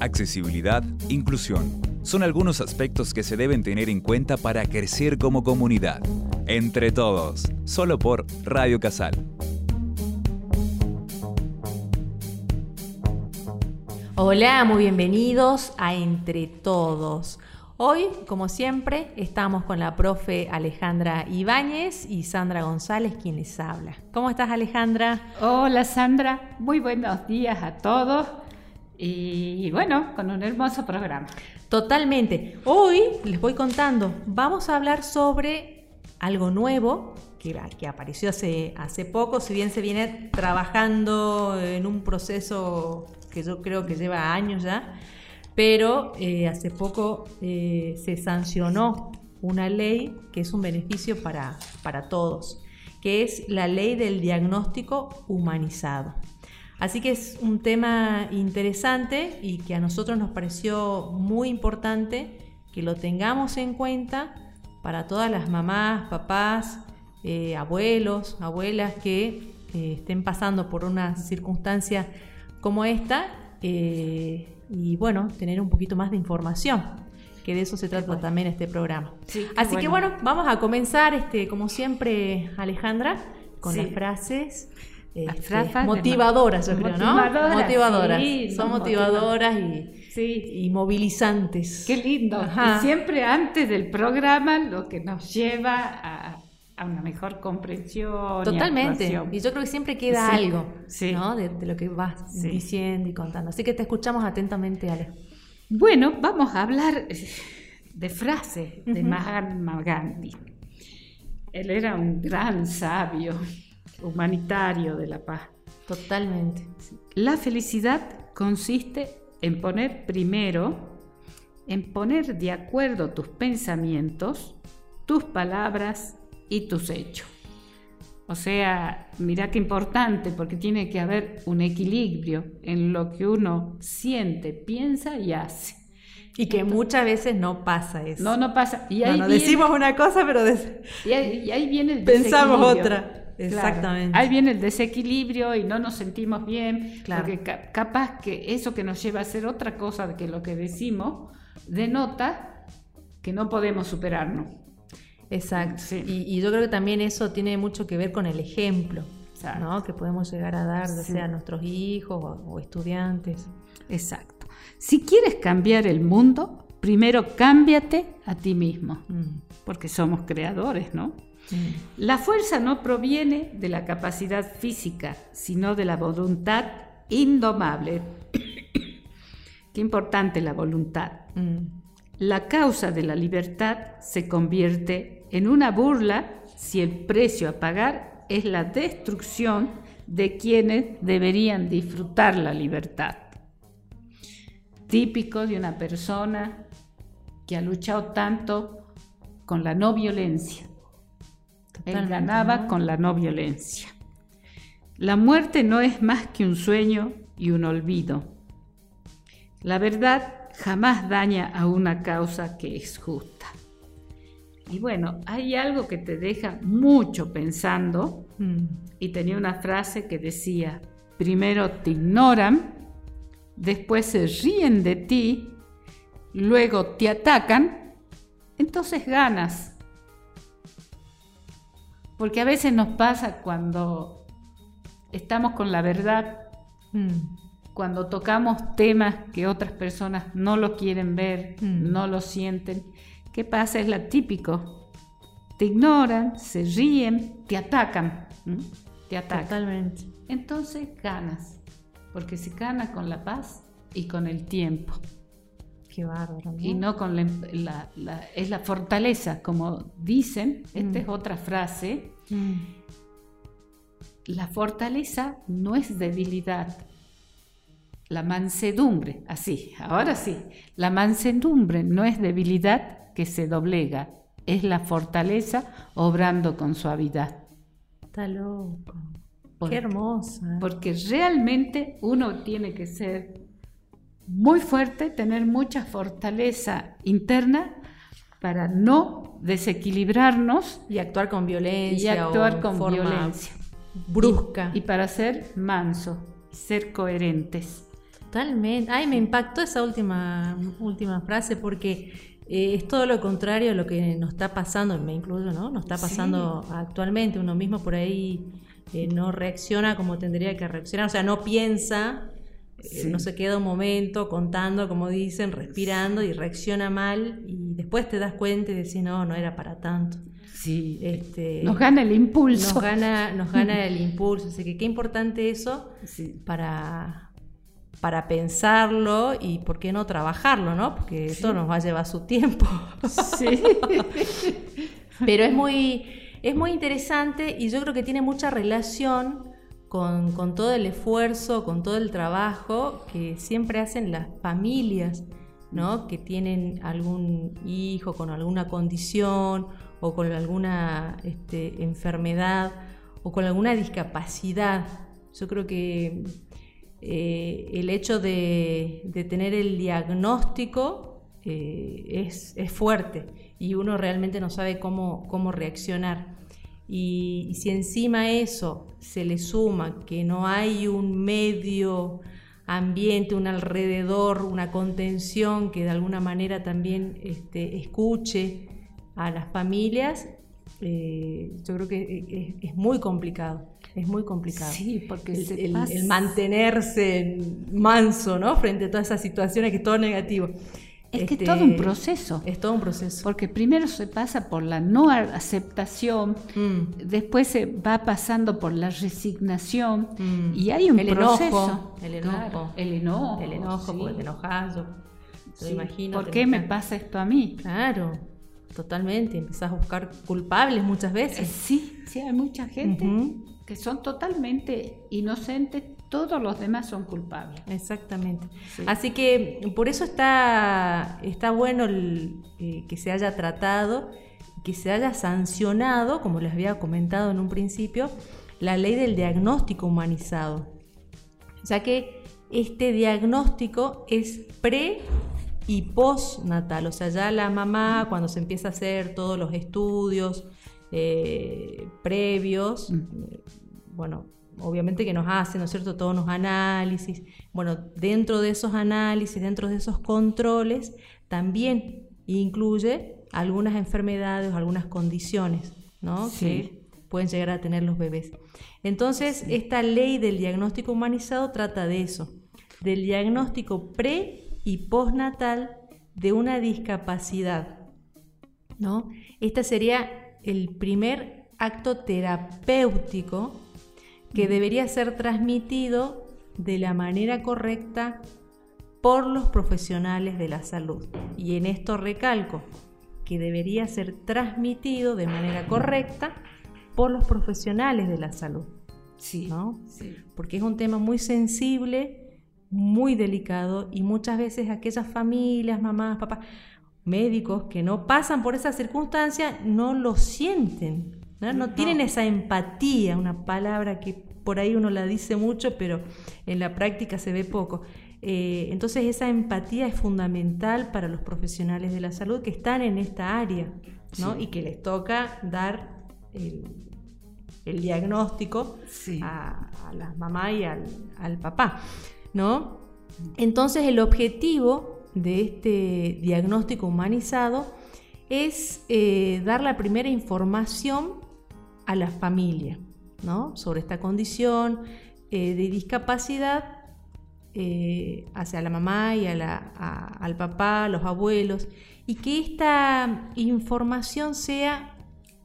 accesibilidad, inclusión. Son algunos aspectos que se deben tener en cuenta para crecer como comunidad. Entre todos, solo por Radio Casal. Hola, muy bienvenidos a Entre Todos. Hoy, como siempre, estamos con la profe Alejandra Ibáñez y Sandra González, quien les habla. ¿Cómo estás, Alejandra? Hola, Sandra. Muy buenos días a todos. Y bueno, con un hermoso programa. Totalmente. Hoy les voy contando, vamos a hablar sobre algo nuevo que, apareció hace, hace poco, si bien se viene trabajando en un proceso que yo creo que lleva años ya, pero eh, hace poco eh, se sancionó una ley que es un beneficio para, para todos, que es la ley del diagnóstico humanizado. Así que es un tema interesante y que a nosotros nos pareció muy importante que lo tengamos en cuenta para todas las mamás, papás, eh, abuelos, abuelas que eh, estén pasando por una circunstancia como esta eh, y bueno, tener un poquito más de información, que de eso se trata también este programa. Así que bueno, vamos a comenzar, este, como siempre, Alejandra, con las frases este, motivadoras, yo creo, ¿no? Motivadoras. son motivadoras y, movilizantes. Qué lindo. Y siempre antes del programa lo que nos lleva a, una mejor comprensión. Totalmente. Y, yo creo que siempre queda algo ¿no? de, lo que vas diciendo y contando. Así que te escuchamos atentamente, Ale. Bueno, vamos a hablar de frases de Mahatma Gandhi. Él era un gran sabio humanitario de la paz. Totalmente. La felicidad consiste en poner primero, en poner de acuerdo tus pensamientos, tus palabras y tus hechos. O sea, mira qué importante, porque tiene que haber un equilibrio en lo que uno siente, piensa y hace. Y que muchas veces no pasa eso. No, no pasa. Y ahí decimos una cosa, pero y, ahí, viene el pensamos otra. Exactamente. Ahí viene el desequilibrio y no nos sentimos bien, porque capaz que eso que nos lleva a hacer otra cosa que lo que decimos denota que no podemos superarnos. Exacto. Y, yo creo que también eso tiene mucho que ver con el ejemplo ¿no? que podemos llegar a dar, ya sea a nuestros hijos o, estudiantes. Exacto. Si quieres cambiar el mundo, primero cámbiate a ti mismo, mm. porque somos creadores, ¿no? La fuerza no proviene de la capacidad física, sino de la voluntad indomable. Qué importante la voluntad. Mm. La causa de la libertad se convierte en una burla si el precio a pagar es la destrucción de quienes deberían disfrutar la libertad. Típico de una persona que ha luchado tanto con la no violencia él ganaba con la no violencia. La muerte no es más que un sueño y un olvido. La verdad jamás daña a una causa que es justa. Y bueno, hay algo que te deja mucho pensando. Mm. Y tenía una frase que decía, primero te ignoran, después se ríen de ti, luego te atacan, entonces ganas. Porque a veces nos pasa cuando estamos con la verdad, mm. cuando tocamos temas que otras personas no lo quieren ver, mm. no lo sienten. ¿Qué pasa? Es la típico. Te ignoran, se ríen, te atacan. Te atacan. Totalmente. Entonces ganas, porque se gana con la paz y con el tiempo. Y no con la, es la fortaleza, como dicen, esta mm. es otra frase. Mm. La fortaleza no es debilidad. La mansedumbre, así, ahora sí, la mansedumbre no es debilidad que se doblega, es la fortaleza obrando con suavidad. Está loco. Qué hermosa. Porque realmente uno tiene que ser muy fuerte, tener mucha fortaleza interna para no desequilibrarnos y actuar con violencia y actuar con violencia brusca y, para ser manso, ser coherentes. Totalmente. Ay, me impactó esa última, última frase porque eh, es todo lo contrario a lo que nos está pasando, me incluyo, ¿no? Nos está pasando actualmente. Uno mismo por ahí eh, no reacciona como tendría que reaccionar, o sea, no piensa, eh, no se queda un momento contando, como dicen, respirando y reacciona mal y después te das cuenta y decís, no, no era para tanto. Sí, este, nos gana el impulso. Nos gana, nos gana el impulso, así que qué importante eso para, para pensarlo y por qué no trabajarlo, ¿no? Porque esto nos va a llevar su tiempo. Sí. Pero es muy, es muy interesante y yo creo que tiene mucha relación con, con, todo el esfuerzo, con todo el trabajo que siempre hacen las familias, ¿no? Que tienen algún hijo con alguna condición o con alguna este, enfermedad o con alguna discapacidad. Yo creo que eh, el hecho de, tener el diagnóstico eh, es, fuerte y uno realmente no sabe cómo, cómo reaccionar. Y, si encima eso se le suma que no hay un medio ambiente, un alrededor, una contención que de alguna manera también este, escuche a las familias, eh, yo creo que es, muy complicado. Es muy complicado. Sí, porque el, mantenerse manso, ¿no? Frente a todas esas situaciones que es todo negativo. Es que es todo un proceso. Es todo un proceso. Porque primero se pasa por la no aceptación, mm. después se va pasando por la resignación mm. y hay un proceso. el enojo. el enojo. El enojo, porque te enojas. Yo, imagino. ¿Por qué me pasa esto a mí? Claro. Totalmente, empezás a buscar culpables muchas veces. Eh, sí, sí, hay mucha gente que son totalmente inocentes, todos los demás son culpables. Exactamente. Así que por eso está, está bueno eh, que se haya tratado, que se haya sancionado, como les había comentado en un principio, la ley del diagnóstico humanizado. Ya que este diagnóstico es pre y postnatal, o sea, ya la mamá cuando se empieza a hacer todos los estudios eh, previos, bueno, obviamente que nos hacen, ¿no es cierto?, todos los análisis, bueno, dentro de esos análisis, dentro de esos controles, también incluye algunas enfermedades, algunas condiciones, ¿no? Que pueden llegar a tener los bebés. Entonces, esta ley del diagnóstico humanizado trata de eso, del diagnóstico pre y postnatal de una discapacidad. ¿no? Este sería el primer acto terapéutico que debería ser transmitido de la manera correcta por los profesionales de la salud. Y en esto recalco que debería ser transmitido de manera correcta por los profesionales de la salud. Sí, ¿no? sí. Porque es un tema muy sensible muy delicado y muchas veces aquellas familias, mamás, papás, médicos que no pasan por esa circunstancia no lo sienten, no, tienen esa empatía, una palabra que por ahí uno la dice mucho, pero en la práctica se ve poco. Eh, entonces esa empatía es fundamental para los profesionales de la salud que están en esta área ¿no? y que les toca dar el, diagnóstico a, la mamá y al, al papá. ¿no? Entonces el objetivo de este diagnóstico humanizado es eh, dar la primera información a la familia ¿no? sobre esta condición eh, de discapacidad eh, hacia la mamá y al papá, los abuelos, y que esta información sea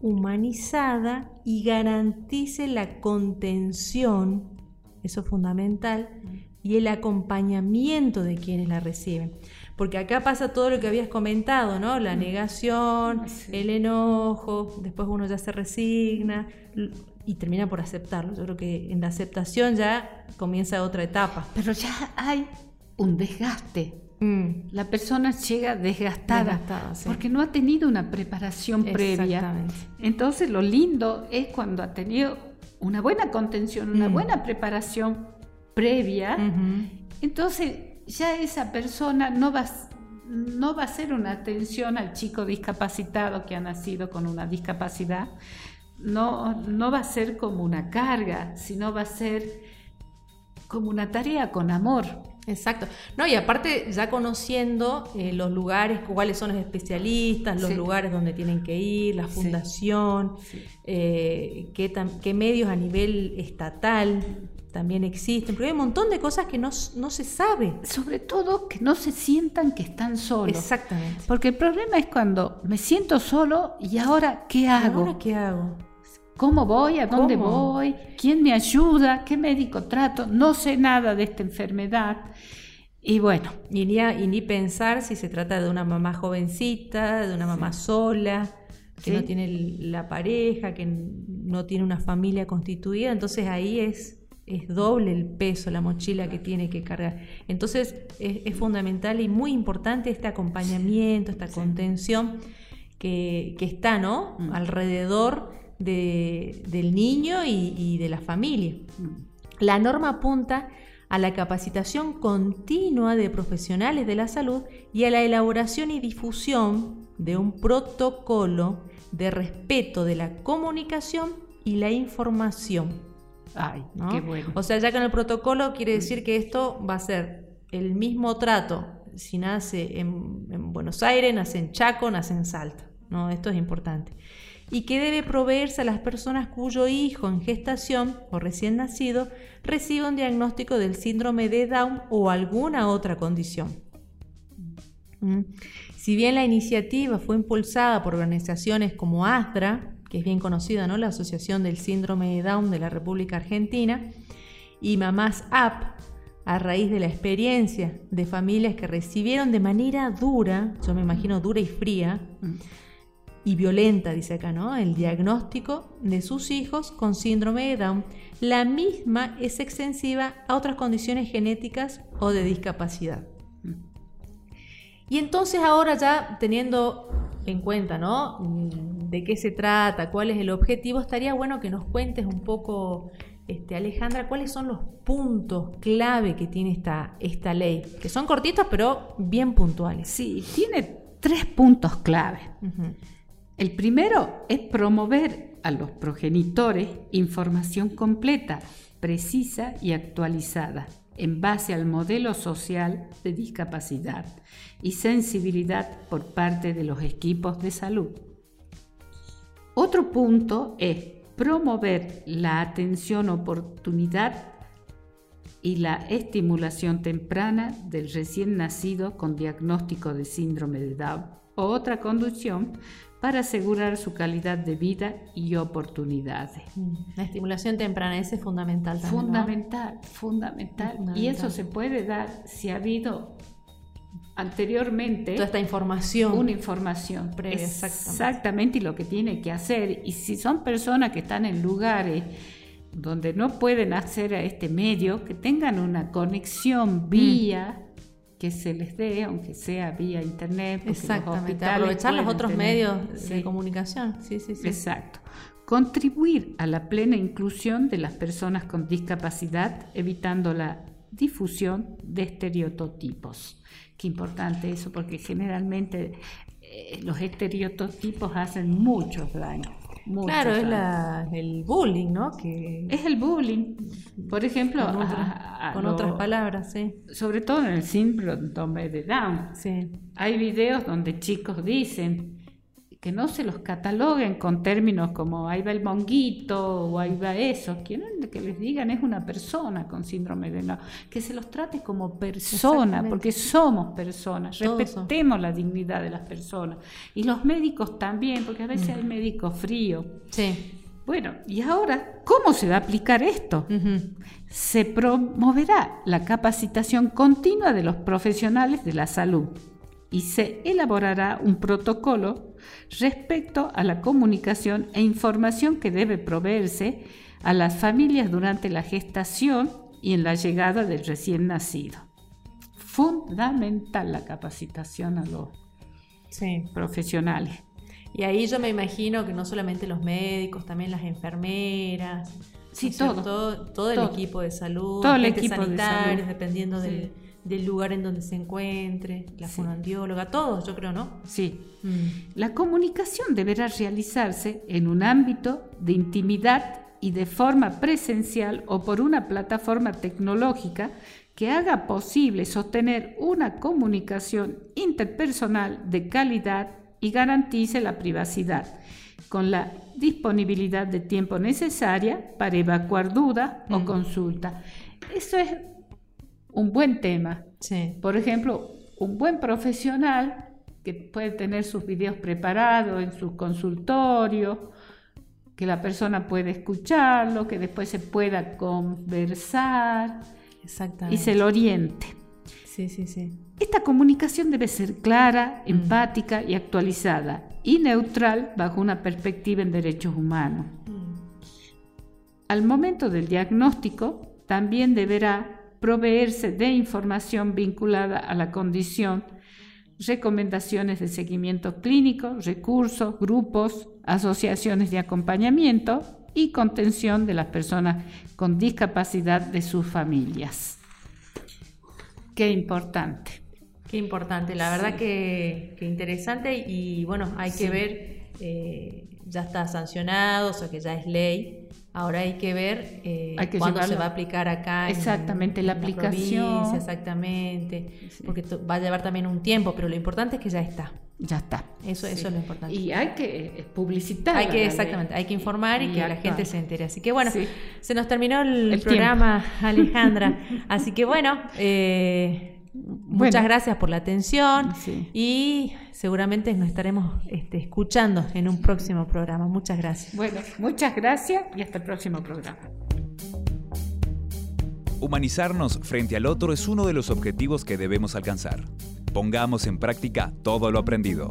humanizada y garantice la contención, eso es fundamental, y el acompañamiento de quienes la reciben. Porque acá pasa todo lo que habías comentado, ¿no? La mm. negación, ah, el enojo, después uno ya se resigna y termina por aceptarlo. Yo creo que en la aceptación ya comienza otra etapa. Pero ya hay un desgaste. Mm. La persona llega desgastada, porque no ha tenido una preparación previa. Entonces lo lindo es cuando ha tenido una buena contención, una mm. buena preparación previa, entonces ya esa persona no va, no va a hacer una atención al chico discapacitado que ha nacido con una discapacidad, no, no va a ser como una carga, sino va a ser como una tarea con amor. Exacto. No, y aparte ya conociendo eh, los lugares, cuáles son los especialistas, los lugares donde tienen que ir, la fundación, eh, qué, qué, medios a nivel estatal también existen, porque hay un montón de cosas que no, no, se sabe. Sobre todo que no se sientan que están solos. Exactamente. Porque el problema es cuando me siento solo y ahora ¿qué hago? ¿Ahora qué hago? ¿Cómo voy? ¿A dónde voy? ¿Quién me ayuda? ¿Qué médico trato? No sé nada de esta enfermedad. Y bueno. Y ni, pensar si se trata de una mamá jovencita, de una mamá sola, que no tiene la pareja, que no tiene una familia constituida. Entonces ahí es, es doble el peso, la mochila que tiene que cargar. Entonces es, fundamental y muy importante este acompañamiento, esta contención que, está ¿no? Mm. alrededor del niño y, de la familia. La norma apunta a la capacitación continua de profesionales de la salud y a la elaboración y difusión de un protocolo de respeto de la comunicación y la información. Ay, qué bueno. O sea, ya con el protocolo quiere decir que esto va a ser el mismo trato si nace en, en Buenos Aires, nace en Chaco, nace en Salta. ¿no? Esto es importante y que debe proveerse a las personas cuyo hijo en gestación o recién nacido reciba un diagnóstico del síndrome de Down o alguna otra condición. ¿Mm? Si bien la iniciativa fue impulsada por organizaciones como ASDRA, que es bien conocida, ¿no? la Asociación del Síndrome de Down de la República Argentina, y Mamás App, a raíz de la experiencia de familias que recibieron de manera dura, yo me imagino dura y fría, mm y violenta, dice acá, ¿no? El diagnóstico de sus hijos con síndrome de Down. La misma es extensiva a otras condiciones genéticas o de discapacidad. Y entonces ahora ya teniendo en cuenta, ¿no? De qué se trata, cuál es el objetivo, estaría bueno que nos cuentes un poco, este, Alejandra, cuáles son los puntos clave que tiene esta, esta ley, que son cortitos pero bien puntuales. Sí, tiene tres puntos clave. El primero es promover a los progenitores información completa, precisa y actualizada en base al modelo social de discapacidad y sensibilidad por parte de los equipos de salud. Otro punto es promover la atención oportunidad y la estimulación temprana del recién nacido con diagnóstico de síndrome de Down o otra condición para asegurar su calidad de vida y oportunidades. Mm, la estimulación temprana, ese es fundamental también. Fundamental, fundamental, Y eso se puede dar si ha habido anteriormente toda esta información una información previa exactamente. exactamente y lo que tiene que hacer y si son personas que están en lugares donde no pueden acceder a este medio que tengan una conexión vía que se les dé, aunque sea vía internet. Exactamente, aprovechar los otros medios de comunicación. Sí, sí, sí. Exacto. Contribuir a la plena inclusión de las personas con discapacidad, evitando la difusión de estereotipos. Qué importante eso, porque generalmente eh, los estereotipos hacen muchos daños claro, es el bullying, ¿no? Que es el bullying. Por ejemplo, con, otras palabras, sí. Sobre todo en el síndrome de Down. Sí. Hay videos donde chicos dicen, que no se los cataloguen con términos como ahí va el monguito o ahí va eso, quieren que les digan es una persona con síndrome de Down, que se los trate como persona, porque somos personas, respetemos la dignidad de las personas. Y los médicos también, porque a veces hay médicos fríos. Sí. Bueno, y ahora, ¿cómo se va a aplicar esto? Se promoverá la capacitación continua de los profesionales de la salud y se elaborará un protocolo respecto a la comunicación e información que debe proveerse a las familias durante la gestación y en la llegada del recién nacido. Fundamental la capacitación a los profesionales. Y ahí yo me imagino que no solamente los médicos, también las enfermeras, sí, todo, todo, el equipo de salud, todo el equipo sanitarios, dependiendo del del lugar en donde se encuentre, la sí. fonodióloga, todos, yo creo, ¿no? Sí. Mm. La comunicación deberá realizarse en un ámbito de intimidad y de forma presencial o por una plataforma tecnológica que haga posible sostener una comunicación interpersonal de calidad y garantice la privacidad, con la disponibilidad de tiempo necesaria para evacuar duda o mm. consulta. Eso es un buen tema. Por ejemplo, un buen profesional que puede tener sus videos preparados en su consultorio, que la persona puede escucharlo, que después se pueda conversar y se lo oriente. Sí, sí, sí. Esta comunicación debe ser clara, mm. empática y actualizada y neutral bajo una perspectiva en derechos humanos. Mm. Al momento del diagnóstico, también deberá proveerse de información vinculada a la condición, recomendaciones de seguimiento clínico, recursos, grupos, asociaciones de acompañamiento y contención de las personas con discapacidad de sus familias. Qué importante. Qué importante, la verdad que, interesante y bueno, hay que ver, eh, ya está sancionado, o sea que ya es ley, Ahora hay que ver eh, cuándo se va a aplicar acá. Exactamente, la aplicación. exactamente, porque va a llevar también un tiempo, pero lo importante es que ya está. Ya está. Eso, eso es lo importante. Y hay que eh, publicitar. Hay que, exactamente, hay que informar y, que la gente se entere. Así que bueno, se nos terminó el, programa, Alejandra. Así que bueno, eh, muchas gracias por la atención y seguramente nos estaremos este, escuchando en un próximo programa. Muchas gracias. Bueno, muchas gracias y hasta el próximo programa. Humanizarnos frente al otro es uno de los objetivos que debemos alcanzar. Pongamos en práctica todo lo aprendido.